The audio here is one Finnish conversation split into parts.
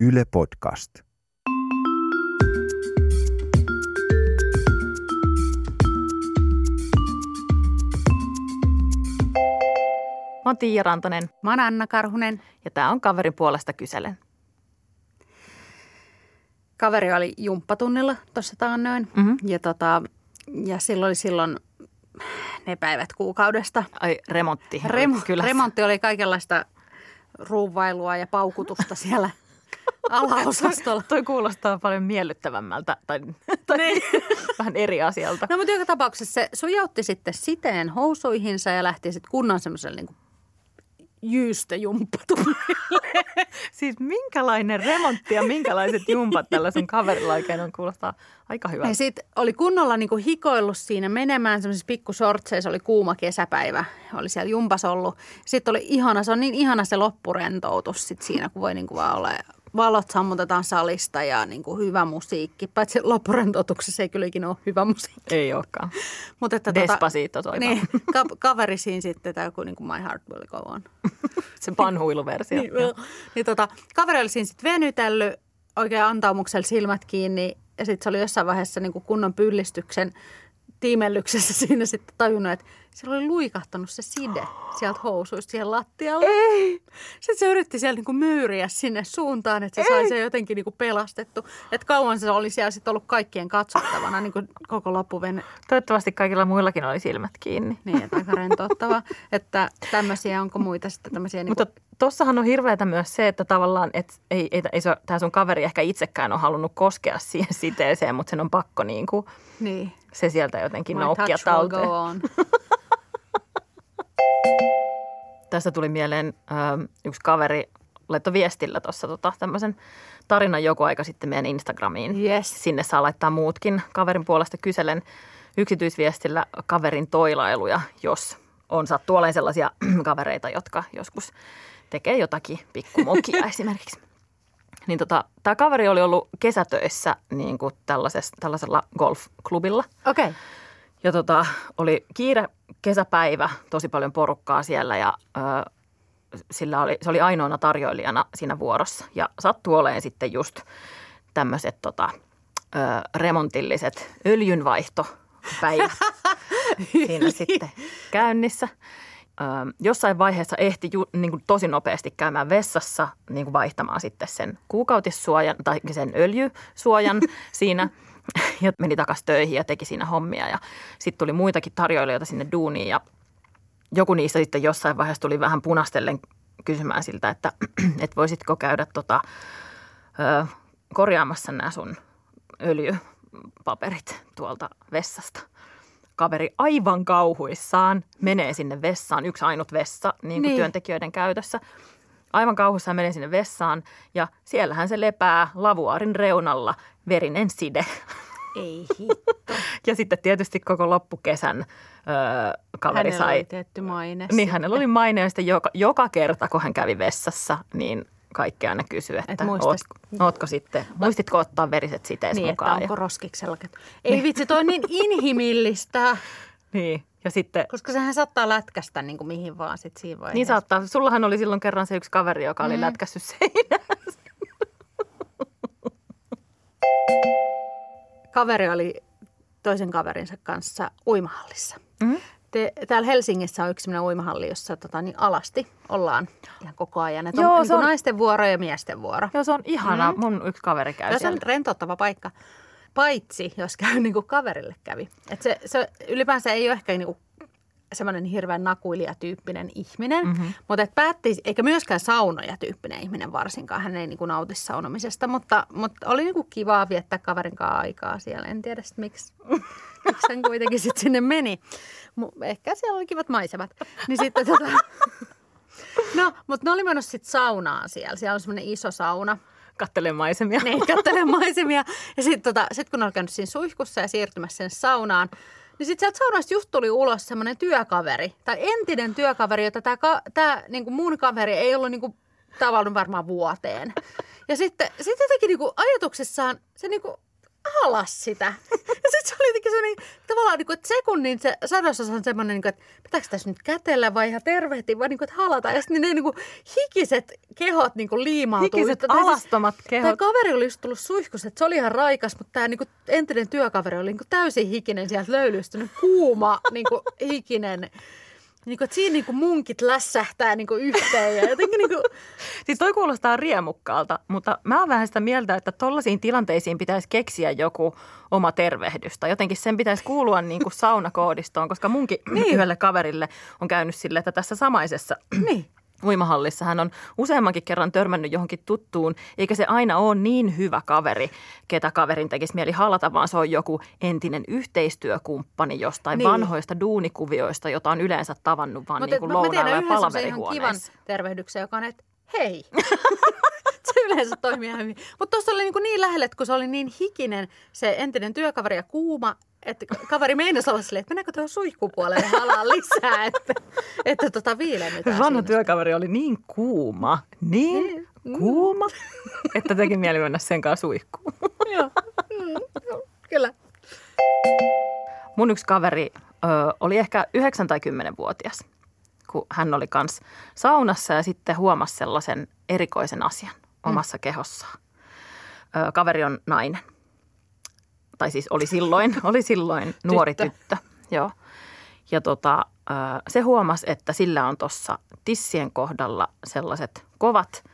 Yle Podcast. Mä oon Tiia Rantanen Mä oon Anna Karhunen. ja tää on kaverin puolesta kyselen. Kaveri oli jumppatunnilla tuossa taannoin. Mhm. Ja, tota, ja silloin oli silloin ne päivät kuukaudesta. Ai remontti. Rem- Kyllä. remontti oli kaikenlaista ruuvailua ja paukutusta siellä alaosastolla. Toi kuulostaa paljon miellyttävämmältä tai, tai vähän eri asialta. No mutta joka tapauksessa se sujautti sitten siteen housuihinsa ja lähti sitten kunnon semmoiselle niin jyystöjumppatunnille. Siis minkälainen remontti ja minkälaiset jumpat tällä sun kaverilla oikein on kuulostaa aika Ja hyvältä. sitten oli kunnolla niinku hikoillut siinä menemään semmoisissa pikkusortseissa, oli kuuma kesäpäivä, oli siellä jumpas ollut. Sitten oli ihana, se on niin ihana se loppurentoutus sit siinä, kun voi niinku vaan olla valot sammutetaan salista ja niinku hyvä musiikki. Paitsi loppurentoutuksessa ei kyllä ikinä ole hyvä musiikki. Ei olekaan. Mutta että Despacito soi niin, ka- kaveri siinä sitten, tämä joku niinku My Heart Will Go On. Se panhuiluversio. Niin, niin tota, kaveri oli siinä sitten venytellyt oikein antaumuksella silmät kiinni ja sitten se oli jossain vaiheessa niin kuin kunnon pyllistyksen tiimellyksessä siinä sitten tajunnut, että siellä oli luikahtanut se side sieltä housuista siihen lattialle. Ei! Sitten se yritti siellä niin kuin myyriä sinne suuntaan, että se sai se jotenkin niin kuin pelastettu. Että kauan se oli siellä sitten ollut kaikkien katsottavana niin kuin koko loppuvene. Toivottavasti kaikilla muillakin oli silmät kiinni. Niin, että aika rentouttavaa. Että tämmöisiä, onko muita sitten tämmöisiä niin Mutta tossahan on hirveätä myös se, että tavallaan, et ei, ei, ei se, tämä sun kaveri ehkä itsekään ole halunnut koskea siihen siteeseen, mutta sen on pakko niin kuin, niin. se sieltä jotenkin My noukkia touch talteen. Tästä tuli mieleen ö, yksi kaveri laittoi viestillä tuossa tota, tämmöisen tarinan joku aika sitten meidän Instagramiin. Yes. Sinne saa laittaa muutkin kaverin puolesta kyselen yksityisviestillä kaverin toilailuja, jos on sattuu olemaan sellaisia kavereita, jotka joskus tekee jotakin pikkumukia esimerkiksi. Niin tota, tämä kaveri oli ollut kesätöissä niin kuin tällaisella golfklubilla – Okei. Okay. Ja tota, oli kiire kesäpäivä, tosi paljon porukkaa siellä ja ö, sillä oli, se oli ainoana tarjoilijana siinä vuorossa. Ja sattui olemaan sitten just tämmöiset tota, ö, remontilliset öljynvaihtopäivät siinä sitten käynnissä. Ö, jossain vaiheessa ehti ju, niin kuin tosi nopeasti käymään vessassa niin kuin vaihtamaan sitten sen kuukautissuojan tai sen öljysuojan siinä ja meni takaisin töihin ja teki siinä hommia. Ja sitten tuli muitakin tarjoilijoita sinne duuniin ja joku niistä sitten jossain vaiheessa tuli vähän punastellen kysymään siltä, että, että voisitko käydä tota, ö, korjaamassa nämä sun öljypaperit tuolta vessasta. Kaveri aivan kauhuissaan menee sinne vessaan, yksi ainut vessa niin kuin Niin. työntekijöiden käytössä. Aivan kauhuissaan menee sinne vessaan ja siellähän se lepää lavuaarin reunalla verinen side. Ei hitto. Ja sitten tietysti koko loppukesän öö, kaveri Hänellä sai oli tietty maine. niin hänellä oli maine ja sitten joka, joka kerta, kun hän kävi vessassa, niin kaikki aina kysyi, että Et muistas- oot, ootko sitten, muistitko ottaa veriset siteet Niin, että mukaan? onko roskiksella. Ei vitsi, toi on niin inhimillistä, Ja, niin, ja sitten, koska sehän saattaa lätkästä niin kuin mihin vaan sit siinä vaiheessa. niin saattaa, sullahan oli silloin kerran se yksi kaveri, joka oli Mm. lätkässyt seinään. Kaveri oli toisen kaverinsa kanssa uimahallissa. Mm. Te, täällä Helsingissä on yksi uimahalli, jossa tota, niin alasti ollaan ihan koko ajan. Et Joo, on, se niin on- naisten vuoro ja miesten vuoro. Joo, se on ihana. Mm. Mun yksi kaveri käy Ja se on rentouttava paikka, paitsi jos käy niin kuin kaverille kävi. Et se, se ylipäänsä ei ole ehkä niin kuin semmoinen hirveän nakuilijatyyppinen ihminen, Mhm. mm-hmm. mutta et päätti, eikä myöskään saunojatyyppinen ihminen varsinkaan. Hän ei niin kuin nauti saunomisesta, mutta, mutta oli niin kuin kivaa viettää kaverin kanssa aikaa siellä. En tiedä sit miksi, miksi hän kuitenkin sitten sinne meni. Ehkä siellä oli kivat maisemat. Niin sitten tota... No, mutta ne oli menossa sitten saunaan siellä. Siellä on semmoinen iso sauna. Kattelen maisemia. Niin, katselen maisemia. Ja sitten tota, sit kun oli käynyt siinä suihkussa ja siirtymässä sinne saunaan, niin sitten sieltä saunasta just tuli ulos semmoinen työkaveri, tai entinen työkaveri, jota tämä tää, niinku mun kaveri ei ollut niinku, tavannut varmaan vuoteen. Ja sitten sit jotenkin niinku ajatuksessaan se niinku alas sitä. Ja sitten se oli jotenkin sellainen, tavallaan niin kuin, että sekunnin se sadososa on semmoinen, niin kuin, että pitääkö tässä nyt kätellä vai ihan tervehtiä vai niin kuin, että halata. Ja sitten ne niin kuin, hikiset kehot niin kuin liimautuu. Hikiset Tämä siis- alastomat Tämä kehot. kaveri oli just tullut suihkussa, että se oli ihan raikas, mutta tämä niinku entinen työkaveri oli niinku täysin hikinen sieltä löylystynyt, kuuma, niinku hikinen. Niinku, että siinä niinku munkit lässähtää niinku yhteen ja jotenkin niinku, Siis toi kuulostaa riemukkaalta, mutta mä oon vähän sitä mieltä, että tollaisiin tilanteisiin pitäisi keksiä joku oma tervehdys. Tai jotenkin sen pitäisi kuulua niin kuin saunakoodistoon, koska munkin niin. yhdelle kaverille on käynyt sille, että tässä samaisessa niin. Uimahallissa hän on useammankin kerran törmännyt johonkin tuttuun, eikä se aina ole niin hyvä kaveri, ketä kaverin tekisi mieli halata, vaan se on joku entinen yhteistyökumppani jostain Niin. niin. vanhoista duunikuvioista, jota on yleensä tavannut vaan niin kuin lounaalla ja ihan kivan palaverihuoneessa. tervehdyksen, joka on, että hei. se yleensä toimii ihan hyvin. Mutta tuossa oli niinku niin lähellä, että kun se oli niin hikinen se entinen työkaveri ja kuuma, että kaveri meinasi olla silleen, että mennäänkö tuohon suihkupuolelle ja halaa lisää, että, että tota viilennytään Vanha työkaveri oli niin kuuma, niin Niin. kuuma, että teki mieli mennä sen kanssa suihkuun. Joo. Mm, Kyllä. Mun yksi kaveri ö, oli ehkä 9 tai 10-vuotias, kun hän oli kans saunassa ja sitten huomasi sellaisen erikoisen asian omassa kehossaan. Ö, kaveri on nainen. Tai siis oli silloin, oli silloin nuori Tyttö. tyttö. Joo. Ja tota, se huomasi, että sillä on tuossa tissien kohdalla sellaiset kovat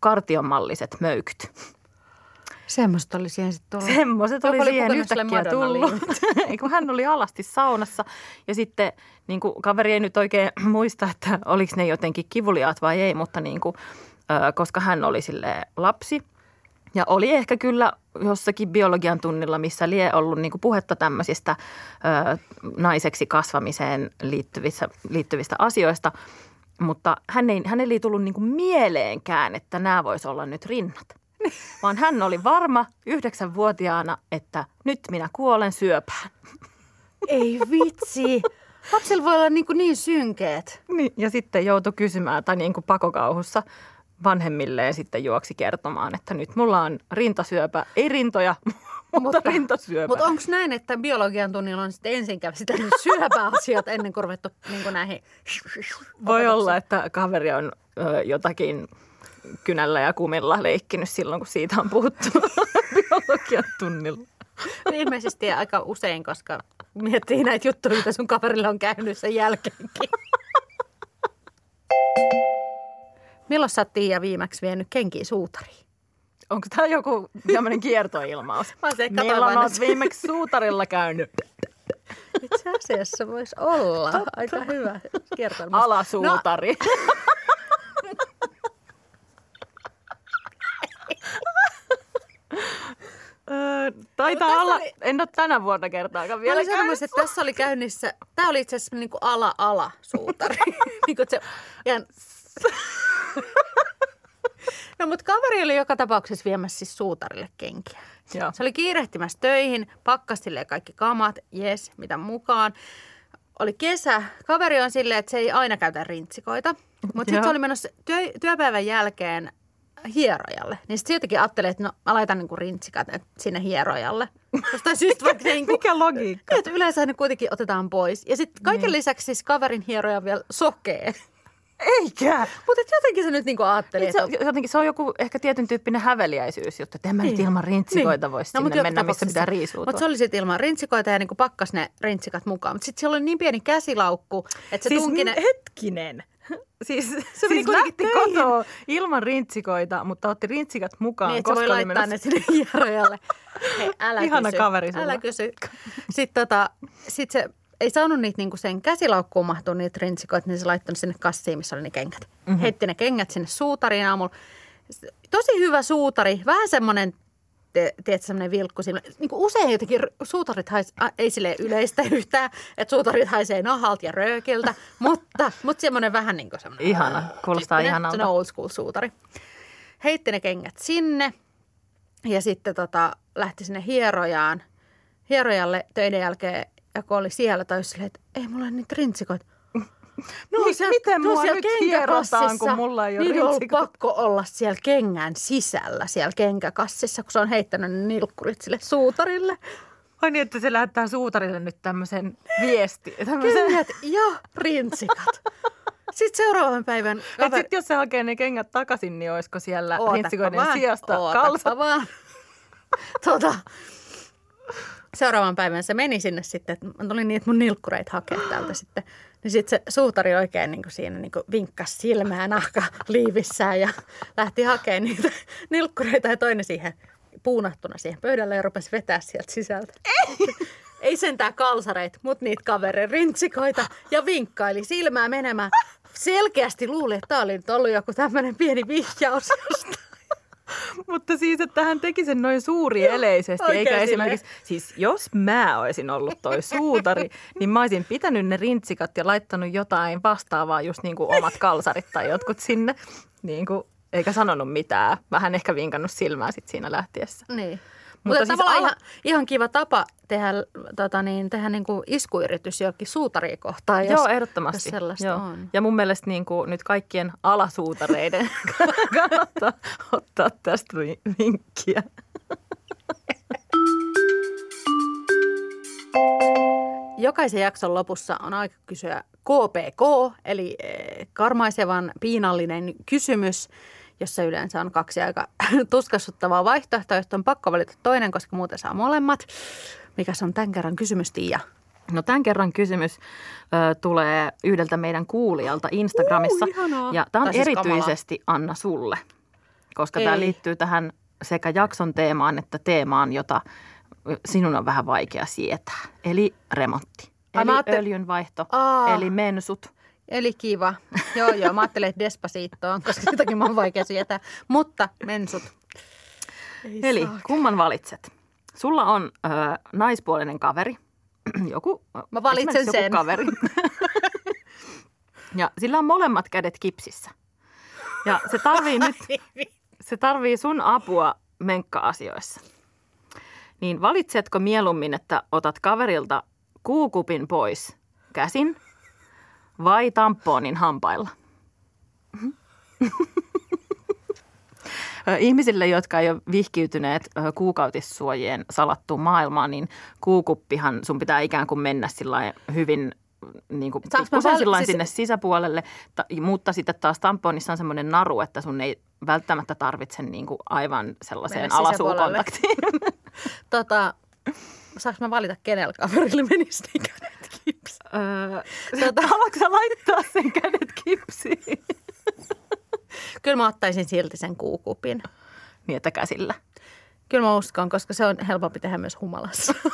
kartionmalliset möykyt. Semmoista oli siihen sitten tullut. Semmoiset oli oli siihen yhtäkkiä tullut. Kun hän oli alasti saunassa ja sitten niin kuin, kaveri ei nyt oikein muista, että oliko ne jotenkin kivuliaat vai ei, mutta niin kuin, koska hän oli sille lapsi ja oli ehkä kyllä jossakin biologian tunnilla, missä lie ollut niin kuin puhetta tämmöisistä ö, naiseksi kasvamiseen liittyvistä, liittyvistä asioista, mutta hän ei, hänelle ei tullut niin kuin mieleenkään, että nämä voisi olla nyt rinnat vaan hän oli varma yhdeksänvuotiaana, että nyt minä kuolen syöpään. Ei vitsi. Lapsilla voi olla niin, kuin niin synkeet. Niin, ja sitten joutui kysymään, tai niin kuin pakokauhussa vanhemmilleen sitten juoksi kertomaan, että nyt mulla on rintasyöpä, ei rintoja, mutta, mutta rintasyöpä. Mutta onko näin, että biologian tunnilla on sitten ensin käsitellyt syöpäasiat ennen kuin ruvettu niin kuin näihin Voi olla, että kaveri on ö, jotakin kynällä ja kumilla leikkinyt silloin, kun siitä on puhuttu biologian tunnilla. Ilmeisesti aika usein, koska miettii näitä juttuja, mitä sun kaverilla on käynyt sen jälkeenkin. Milloin sä oot Tiia viimeksi vienyt kenkiä suutariin? Onko tämä joku tämmöinen kiertoilmaus? Mä se Milloin olet viimeksi suutarilla käynyt? Itse asiassa voisi olla aika hyvä kertoilma. Alasuutari. Öö, Taitaa tässä olla, oli- en ole tänä vuonna kertaakaan Mä vielä olin sanomassa, että tässä oli käynnissä, tämä oli itse asiassa niin ala-ala suutari. niin kuin se, ja... No mutta kaveri oli joka tapauksessa viemässä siis suutarille kenkiä. Joo. Se oli kiirehtimässä töihin, pakkasi silleen kaikki kamat, jes, mitä mukaan. Oli kesä. Kaveri on silleen, että se ei aina käytä rintsikoita. Mutta sitten se oli menossa työ, työpäivän jälkeen hierojalle. Niin sitten jotenkin ajatteli, että no mä laitan niinku rintsikat sinne hierojalle. Jostain syystä vaikka se niinku, Mikä logiikka? että yleensä ne kuitenkin otetaan pois. Ja sitten kaiken lisäksi siis kaverin hieroja vielä sokee. Eikä. Mutta jotenkin se nyt niinku ajatteli, Niin Se, että on- jotenkin se on joku ehkä tietyn tyyppinen häveliäisyys, jotta en mä nyt Niin. ilman rintsikoita Niin. voisi No, sinne mennä, missä pitää riisuutua. Mutta se oli sitten ilman rintsikoita ja niinku pakkas ne rintsikat mukaan. Mutta sitten siellä oli niin pieni käsilaukku, että se siis tunki ne... hetkinen. Siis, se siis lähti kotoa ilman rintsikoita, mutta otti rintsikat mukaan, Niin, että se koska voi laittaa menossa... ne sinne hierojalle. Hei, älä Ihana kysy. kaveri sulla. Älä kysy. Sitten tota, sit se ei saanut niitä niinku sen käsilaukkuun mahtua niitä rintsikoita, niin se laittoi ne sinne kassiin, missä oli ne kengät. Mm-hmm. Heitti ne kengät sinne suutariin aamulla. Tosi hyvä suutari, vähän semmoinen, tiedätkö, semmoinen vilkku siinä. Niin kuin usein jotenkin suutarit hais, ei sille yleistä yhtään, että suutarit haisee nahalta ja röökiltä, mutta, mutta semmoinen vähän niin kuin semmoinen. Ihana, kuulostaa tyyppinen, ihanalta. semmoinen old school suutari. Heitti ne kengät sinne ja sitten tota, lähti sinne hierojaan, hierojalle töiden jälkeen, ja kun oli siellä, tai silleen, että ei mulla ole niitä rintsikoita. No, Mi- miten no mua siellä nyt hierotaan, kun mulla ei ole niin on pakko olla siellä kengän sisällä, siellä kenkäkassissa, kun se on heittänyt ne nilkkurit sille suutarille. Ai niin, että se lähettää suutarille nyt tämmöisen viesti. Tämmöisen, Kengät ja rintsikat. Sitten seuraavan päivän kaveri... sit jos se hakee ne kengät takaisin, niin olisiko siellä Ootapa rintsikoiden vaan, sijasta kalsat? vaan. tota, seuraavan päivän se meni sinne sitten, että tulin niin, että mun nilkkureit hakea täältä sitten. Niin sitten se suutari oikein niin kuin siinä niin kuin vinkkasi silmää nahka liivissään ja lähti hakemaan niitä nilkkureita ja toinen siihen puunattuna siihen pöydälle ja rupesi vetää sieltä sisältä. Ei sentään kalsareita, mutta niitä kaverin rintsikoita ja vinkkaili silmää menemään. Selkeästi luuli, että tämä oli nyt ollut joku tämmöinen pieni vihjaus jostain. Mutta siis, että hän teki sen noin suuri eleisesti, oikein eikä silleen. esimerkiksi, siis jos mä olisin ollut toi suutari, niin mä olisin pitänyt ne rintsikat ja laittanut jotain vastaavaa, just niin kuin omat kalsarit tai jotkut sinne, niin kuin, eikä sanonut mitään. Vähän ehkä vinkannut silmää sit siinä lähtiessä. Niin. Mutta Mutta siis tavallaan ala- ihan, ihan kiva tapa tehdä, tota niin, tehdä niin kuin iskuiritys johonkin suutaria kohtaan. Jos, Joo, ehdottomasti. Jos sellaista Joo. on. Ja mun mielestä niin kuin nyt kaikkien alasuutareiden kannattaa ottaa tästä vi- vinkkiä. Jokaisen jakson lopussa on aika kysyä KPK, eli eh, karmaisevan piinallinen kysymys, jossa yleensä on kaksi aika tuskassuttavaa vaihtoehtoa, josta on pakko valita toinen, koska muuten saa molemmat. Mikäs on tämän kerran kysymys, Tiia? No tämän kerran kysymys ö, tulee yhdeltä meidän kuulijalta Instagramissa. Ihanaa. ja tämä on siis erityisesti Anna sulle, koska tämä liittyy tähän sekä jakson teemaan että teemaan, jota sinun on vähän vaikea sietää. Eli remontti. Eli öljynvaihto, Aa. eli mensut. Eli kiva. Joo, joo. Mä ajattelin, että Despacito on, koska sitäkin mä oon vaikea sietää. Mutta mensut. Ei Eli saa. kumman valitset? Sulla on ö, naispuolinen kaveri, joku, Mä valitsen esimerkiksi sen. joku kaveri. ja sillä on molemmat kädet kipsissä. Ja se tarvii nyt, se tarvii sun apua menkka-asioissa. Niin valitsetko mieluummin, että otat kaverilta kuukupin pois käsin vai tamponin hampailla? Ö, Ihmisille, jotka ei ole vihkiytyneet kuukautissuojien salattuun maailmaan, niin kuukuppihan sun pitää ikään kuin mennä sillä hyvin niin kuin val- siis- sinne sisäpuolelle, ta, mutta sitten taas tamponissa on semmoinen naru, että sun ei välttämättä tarvitse niin kuin aivan sellaiseen alasuukontaktiin. Tota, saanko mä valita, kenellä kaverille menisi? Öö, Tota- Haluatko sä laittaa sen kädet kipsiin? Kyllä mä ottaisin silti sen kuukupin. niin, että käsillä. Kyllä mä uskon, koska se on helpompi tehdä myös humalassa.